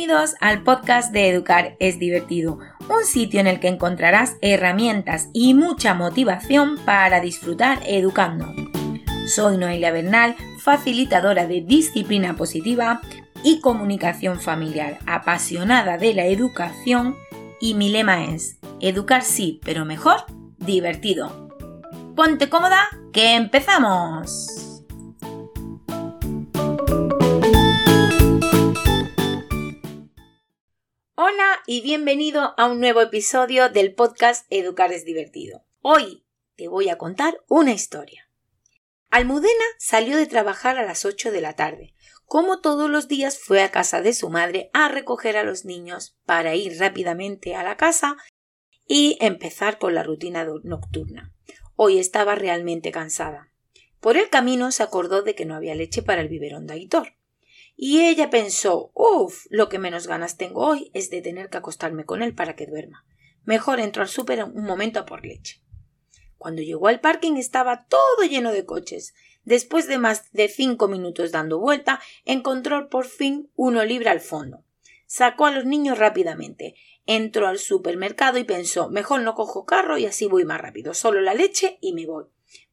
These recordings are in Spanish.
Bienvenidos al podcast de Educar es divertido, un sitio en el que encontrarás herramientas y mucha motivación para disfrutar educando. Soy Noelia Bernal, facilitadora de disciplina positiva y comunicación familiar, apasionada de la educación y mi lema es, educar sí, pero mejor, divertido. Ponte cómoda, que empezamos. Y bienvenido a un nuevo episodio del podcast Educar es divertido. Hoy te voy a contar una historia. Almudena salió de trabajar a las 8 de la tarde. Como todos los días fue a casa de su madre a recoger a los niños para ir rápidamente a la casa y empezar con la rutina nocturna. Hoy estaba realmente cansada. Por el camino se acordó de que no había leche para el biberón de Aitor. Y ella pensó uff, lo que menos ganas tengo hoy es de tener que acostarme con él para que duerma. Mejor entro al súper un momento a por leche. Cuando llegó al parking estaba todo lleno de coches. Después de más de cinco minutos dando vuelta, encontró por fin uno libre al fondo. Sacó a los niños rápidamente, entró al supermercado y pensó mejor no cojo carro y así voy más rápido, solo la leche y me voy.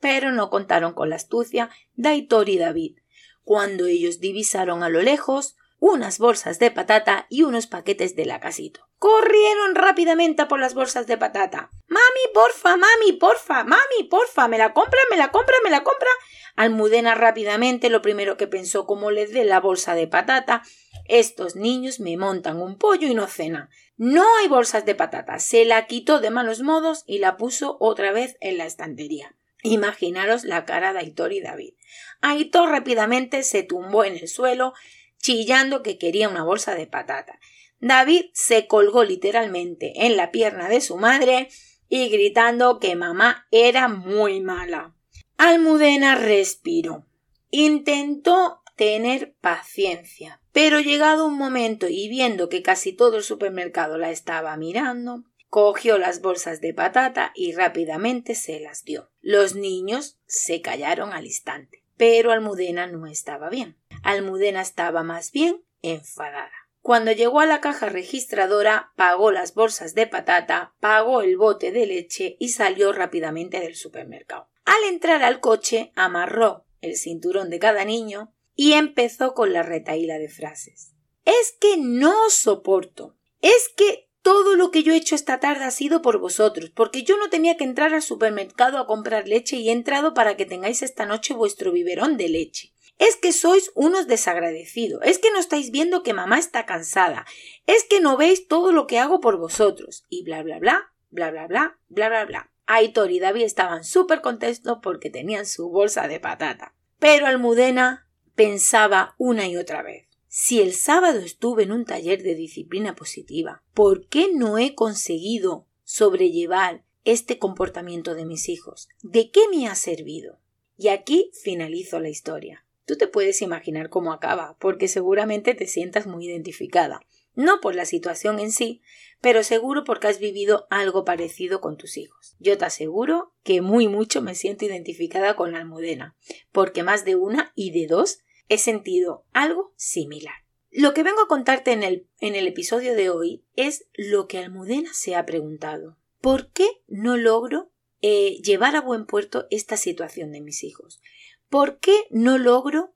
Pero no contaron con la astucia de Aitor y David cuando ellos divisaron a lo lejos unas bolsas de patata y unos paquetes de lacasito. Corrieron rápidamente por las bolsas de patata. Mami, porfa, mami, porfa, mami, porfa, me la compra, me la compra, me la compra. Almudena rápidamente lo primero que pensó como les dé la bolsa de patata. Estos niños me montan un pollo y no cenan. No hay bolsas de patata. Se la quitó de malos modos y la puso otra vez en la estantería. Imaginaros la cara de Aitor y David. Aitor rápidamente se tumbó en el suelo, chillando que quería una bolsa de patata. David se colgó literalmente en la pierna de su madre y gritando que mamá era muy mala. Almudena respiró. Intentó tener paciencia, pero llegado un momento y viendo que casi todo el supermercado la estaba mirando, cogió las bolsas de patata y rápidamente se las dio. Los niños se callaron al instante. Pero Almudena no estaba bien. Almudena estaba más bien enfadada. Cuando llegó a la caja registradora, pagó las bolsas de patata, pagó el bote de leche y salió rápidamente del supermercado. Al entrar al coche, amarró el cinturón de cada niño y empezó con la retaíla de frases. Es que no soporto. Es que todo lo que yo he hecho esta tarde ha sido por vosotros, porque yo no tenía que entrar al supermercado a comprar leche y he entrado para que tengáis esta noche vuestro biberón de leche. Es que sois unos desagradecidos, es que no estáis viendo que mamá está cansada, es que no veis todo lo que hago por vosotros, y bla bla bla, bla bla bla, bla bla bla. Aitor y David estaban súper contentos porque tenían su bolsa de patata. Pero Almudena pensaba una y otra vez. Si el sábado estuve en un taller de disciplina positiva, ¿por qué no he conseguido sobrellevar este comportamiento de mis hijos? ¿De qué me ha servido? Y aquí finalizo la historia. Tú te puedes imaginar cómo acaba, porque seguramente te sientas muy identificada. No por la situación en sí, pero seguro porque has vivido algo parecido con tus hijos. Yo te aseguro que muy mucho me siento identificada con la almudena, porque más de una y de dos he sentido algo similar. Lo que vengo a contarte en el, en el episodio de hoy es lo que Almudena se ha preguntado. ¿Por qué no logro eh, llevar a buen puerto esta situación de mis hijos? ¿Por qué no logro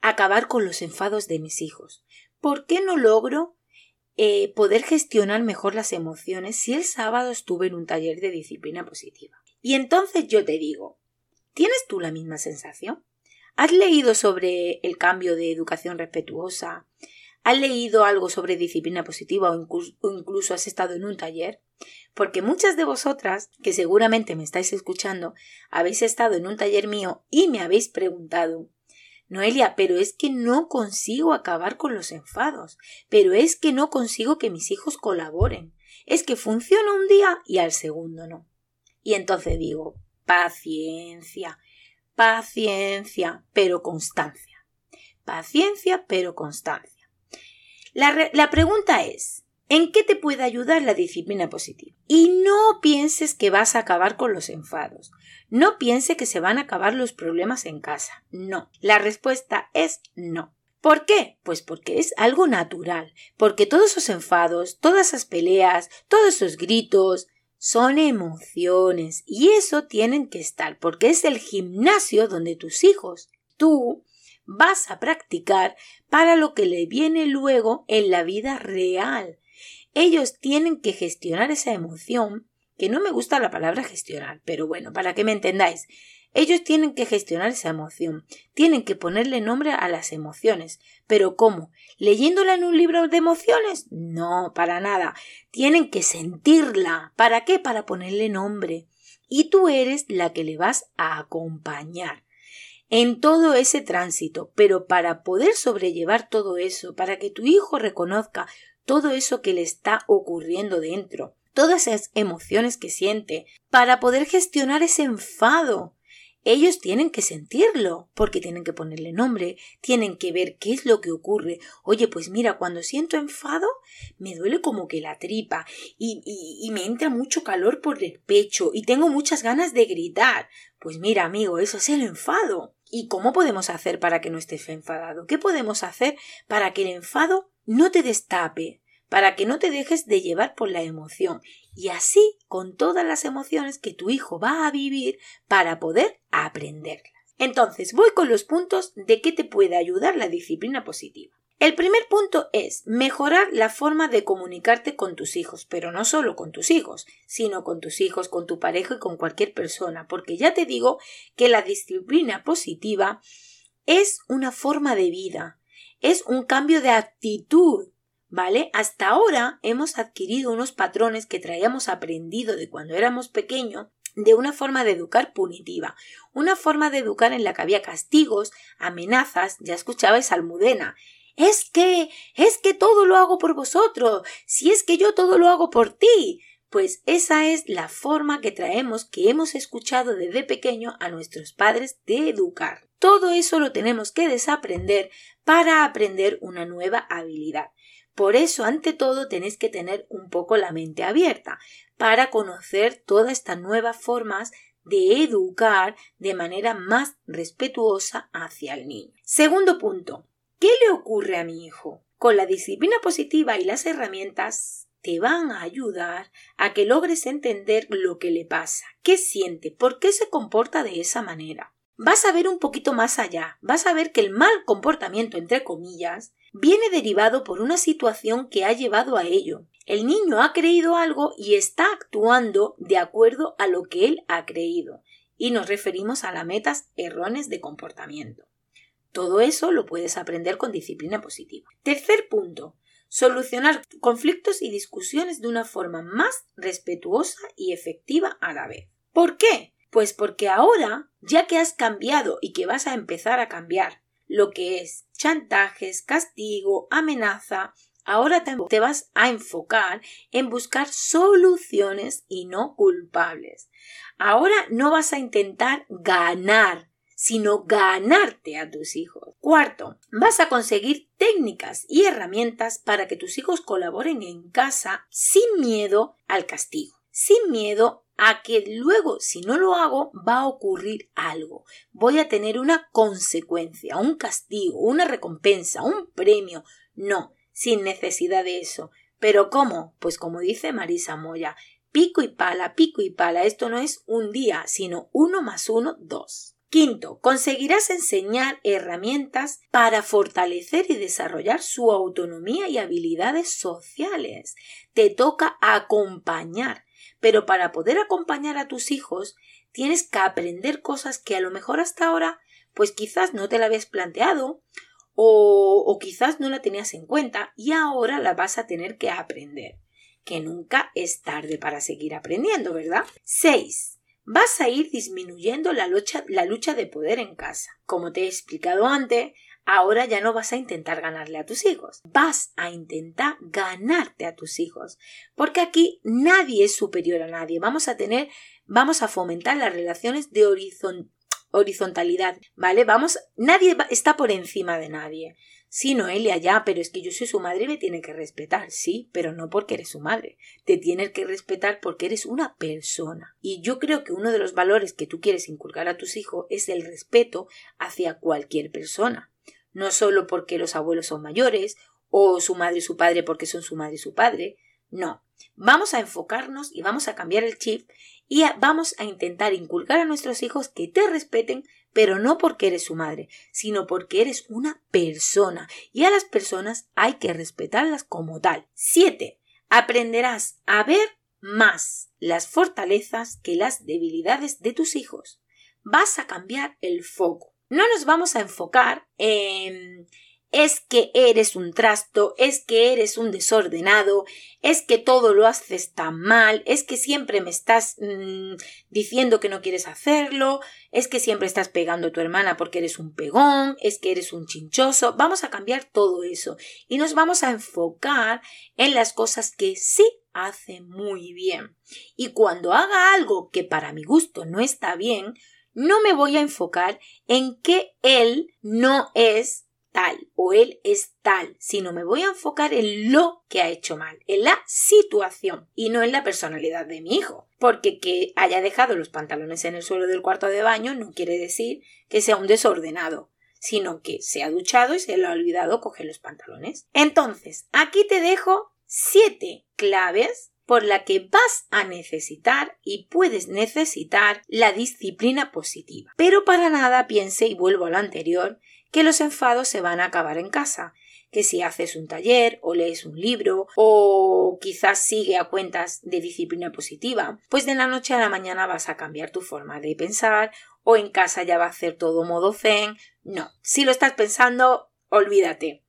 acabar con los enfados de mis hijos? ¿Por qué no logro eh, poder gestionar mejor las emociones si el sábado estuve en un taller de disciplina positiva? Y entonces yo te digo, ¿tienes tú la misma sensación? ¿Has leído sobre el cambio de educación respetuosa? ¿Has leído algo sobre disciplina positiva o incluso, has estado en un taller? Porque muchas de vosotras, que seguramente me estáis escuchando, habéis estado en un taller mío y me habéis preguntado Noelia, pero es que no consigo acabar con los enfados, pero es que no consigo que mis hijos colaboren, es que funciona un día y al segundo no. Y entonces digo, paciencia, paciencia, pero constancia. Paciencia, pero constancia. La, pregunta es, ¿en qué te puede ayudar la disciplina positiva? Y no pienses que vas a acabar con los enfados. No piense que se van a acabar los problemas en casa. No. La respuesta es no. ¿Por qué? Pues porque es algo natural, porque todos esos enfados, todas esas peleas, todos esos gritos, son emociones y eso tienen que estar porque es el gimnasio donde tus hijos, tú, vas a practicar para lo que le viene luego en la vida real. Ellos tienen que gestionar esa emoción, que no me gusta la palabra gestionar, pero bueno, para que me entendáis, ellos tienen que gestionar esa emoción, tienen que ponerle nombre a las emociones. ¿Pero cómo? ¿Leyéndola en un libro de emociones? No, para nada. Tienen que sentirla. ¿Para qué? Para ponerle nombre. Y tú eres la que le vas a acompañar en todo ese tránsito. Pero para poder sobrellevar todo eso, para que tu hijo reconozca todo eso que le está ocurriendo dentro, todas esas emociones que siente, para poder gestionar ese enfado, ellos tienen que sentirlo, porque tienen que ponerle nombre, tienen que ver qué es lo que ocurre. Oye, pues mira, cuando siento enfado, me duele como que la tripa y, me entra mucho calor por el pecho y tengo muchas ganas de gritar. Pues mira, amigo, eso es el enfado. ¿Y cómo podemos hacer para que no estés enfadado? ¿Qué podemos hacer para que el enfado no te destape? Para que no te dejes de llevar por la emoción y así con todas las emociones que tu hijo va a vivir para poder aprenderlas. Entonces voy con los puntos de qué te puede ayudar la disciplina positiva. El primer punto es mejorar la forma de comunicarte con tus hijos, pero no solo con tus hijos, sino con tus hijos, con tu pareja y con cualquier persona, porque ya te digo que la disciplina positiva es una forma de vida, es un cambio de actitud ¿vale? Hasta ahora hemos adquirido unos patrones que traíamos aprendido de cuando éramos pequeños de una forma de educar punitiva, una forma de educar en la que había castigos, amenazas, ya escuchabais Almudena. Es que, es que todo lo hago por vosotros, si es que yo todo lo hago por ti. Pues esa es la forma que traemos, que hemos escuchado desde pequeño a nuestros padres de educar. Todo eso lo tenemos que desaprender para aprender una nueva habilidad. Por eso, ante todo, tenéis que tener un poco la mente abierta para conocer todas estas nuevas formas de educar de manera más respetuosa hacia el niño. Segundo punto. ¿Qué le ocurre a mi hijo? Con la disciplina positiva y las herramientas te van a ayudar a que logres entender lo que le pasa, qué siente, por qué se comporta de esa manera. Vas a ver un poquito más allá, vas a ver que el mal comportamiento, entre comillas, viene derivado por una situación que ha llevado a ello. El niño ha creído algo y está actuando de acuerdo a lo que él ha creído, y nos referimos a las metas erróneas de comportamiento. Todo eso lo puedes aprender con disciplina positiva. Tercer punto. Solucionar conflictos y discusiones de una forma más respetuosa y efectiva a la vez. ¿Por qué? Pues porque ahora, ya que has cambiado y que vas a empezar a cambiar lo que es chantajes, castigo, amenaza, ahora te vas a enfocar en buscar soluciones y no culpables. Ahora no vas a intentar ganar, sino ganarte a tus hijos. Cuarto, vas a conseguir técnicas y herramientas para que tus hijos colaboren en casa sin miedo al castigo, sin miedo a que luego, si no lo hago, va a ocurrir algo. Voy a tener una consecuencia, un castigo, una recompensa, un premio. No, sin necesidad de eso. Pero ¿cómo? Pues como dice Marisa Moya, pico y pala, pico y pala. Esto no es un día, sino uno más uno, dos. Quinto, conseguirás enseñar herramientas para fortalecer y desarrollar su autonomía y habilidades sociales. Te toca acompañar, pero para poder acompañar a tus hijos tienes que aprender cosas que a lo mejor hasta ahora pues quizás no te la habías planteado o, o quizás no la tenías en cuenta y ahora la vas a tener que aprender. Que nunca es tarde para seguir aprendiendo, ¿verdad? 6 vas a ir disminuyendo la lucha, la lucha, de poder en casa. Como te he explicado antes, Ahora ya no vas a intentar ganarle a tus hijos, vas a intentar ganarte a tus hijos, porque aquí nadie es superior a nadie. Vamos a tener, vamos a fomentar las relaciones de horizontalidad, ¿vale? Vamos, nadie está por encima de nadie. Sí, Noelia, ya, pero es que yo soy su madre y me tiene que respetar, sí, pero no porque eres su madre. Te tiene que respetar porque eres una persona. Y yo creo que uno de los valores que tú quieres inculcar a tus hijos es el respeto hacia cualquier persona. No solo porque los abuelos son mayores, o su madre y su padre porque son su madre y su padre. No, vamos a enfocarnos y vamos a cambiar el chip y vamos a intentar inculcar a nuestros hijos que te respeten, pero no porque eres su madre, sino porque eres una persona y a las personas hay que respetarlas como tal. 7. Aprenderás a ver más las fortalezas que las debilidades de tus hijos. Vas a cambiar el foco. No nos vamos a enfocar en es que eres un trasto, es que eres un desordenado, es que todo lo haces tan mal, es que siempre me estás mm, diciendo que no quieres hacerlo, es que siempre estás pegando a tu hermana porque eres un pegón, es que eres un chinchoso. Vamos a cambiar todo eso y nos vamos a enfocar en las cosas que sí hace muy bien. Y cuando haga algo que para mi gusto no está bien, no me voy a enfocar en que él no es tal o él es tal, sino me voy a enfocar en lo que ha hecho mal, en la situación y no en la personalidad de mi hijo. Porque que haya dejado los pantalones en el suelo del cuarto de baño no quiere decir que sea un desordenado, sino que se ha duchado y se le ha olvidado coger los pantalones. Entonces, aquí te dejo siete claves por la que vas a necesitar y puedes necesitar la disciplina positiva. Pero para nada piense, y vuelvo a lo anterior, que los enfados se van a acabar en casa, que si haces un taller o lees un libro o quizás sigue a cuentas de disciplina positiva, pues de la noche a la mañana vas a cambiar tu forma de pensar o en casa ya va a hacer todo modo zen. No, si lo estás pensando, olvídate.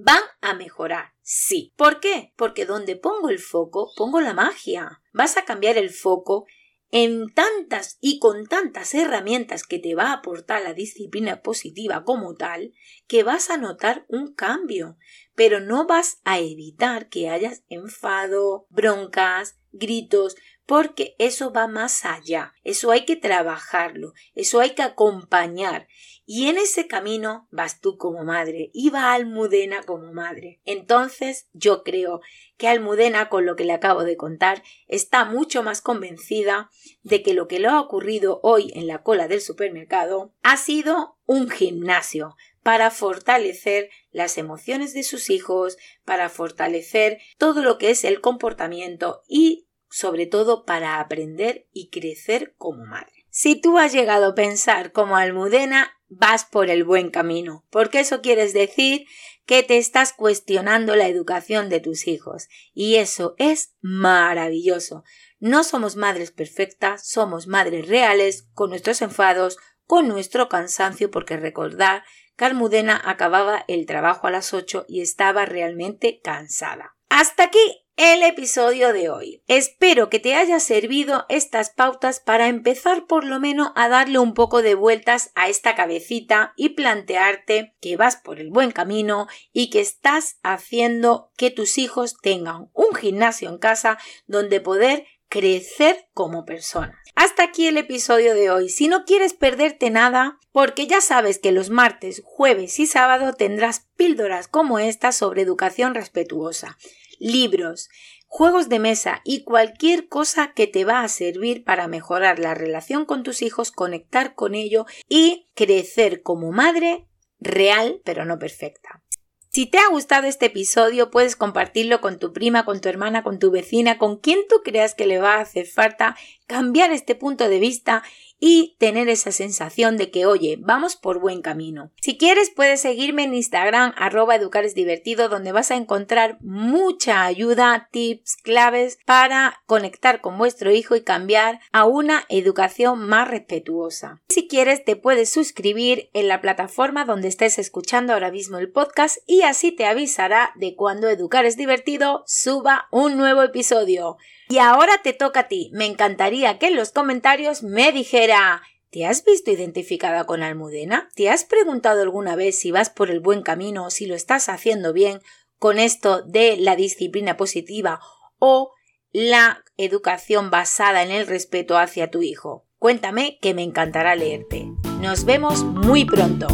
Van a mejorar, sí. ¿Por qué? Porque donde pongo el foco, pongo la magia. Vas a cambiar el foco en tantas y con tantas herramientas que te va a aportar la disciplina positiva como tal, que vas a notar un cambio, pero no vas a evitar que hayas enfado, broncas, gritos, porque eso va más allá, eso hay que trabajarlo, eso hay que acompañar. Y en ese camino vas tú como madre y va Almudena como madre. Entonces yo creo que Almudena, con lo que le acabo de contar, está mucho más convencida de que lo que le ha ocurrido hoy en la cola del supermercado ha sido un gimnasio para fortalecer las emociones de sus hijos, para fortalecer todo lo que es el comportamiento y sobre todo para aprender y crecer como madre. Si tú has llegado a pensar como Almudena, vas por el buen camino, porque eso quiere decir que te estás cuestionando la educación de tus hijos, y eso es maravilloso. No somos madres perfectas, somos madres reales, con nuestros enfados, con nuestro cansancio, porque recordar que Almudena acababa el trabajo a las ocho y estaba realmente cansada. Hasta aquí el episodio de hoy. Espero que te haya servido estas pautas para empezar por lo menos a darle un poco de vueltas a esta cabecita y plantearte que vas por el buen camino y que estás haciendo que tus hijos tengan un gimnasio en casa donde poder crecer como personas. Hasta aquí el episodio de hoy. Si no quieres perderte nada, porque ya sabes que los martes, jueves y sábado tendrás píldoras como esta sobre educación respetuosa libros, juegos de mesa y cualquier cosa que te va a servir para mejorar la relación con tus hijos, conectar con ello y crecer como madre real pero no perfecta. Si te ha gustado este episodio, puedes compartirlo con tu prima, con tu hermana, con tu vecina, con quien tú creas que le va a hacer falta cambiar este punto de vista y tener esa sensación de que, oye, vamos por buen camino. Si quieres, puedes seguirme en Instagram, arroba educaresdivertido, donde vas a encontrar mucha ayuda, tips, claves para conectar con vuestro hijo y cambiar a una educación más respetuosa. Si quieres, te puedes suscribir en la plataforma donde estés escuchando ahora mismo el podcast y así te avisará de cuando Educar es divertido suba un nuevo episodio. Y ahora te toca a ti. Me encantaría que en los comentarios me dijera ¿Te has visto identificada con Almudena? ¿Te has preguntado alguna vez si vas por el buen camino o si lo estás haciendo bien con esto de la disciplina positiva o la educación basada en el respeto hacia tu hijo? Cuéntame que me encantará leerte. Nos vemos muy pronto.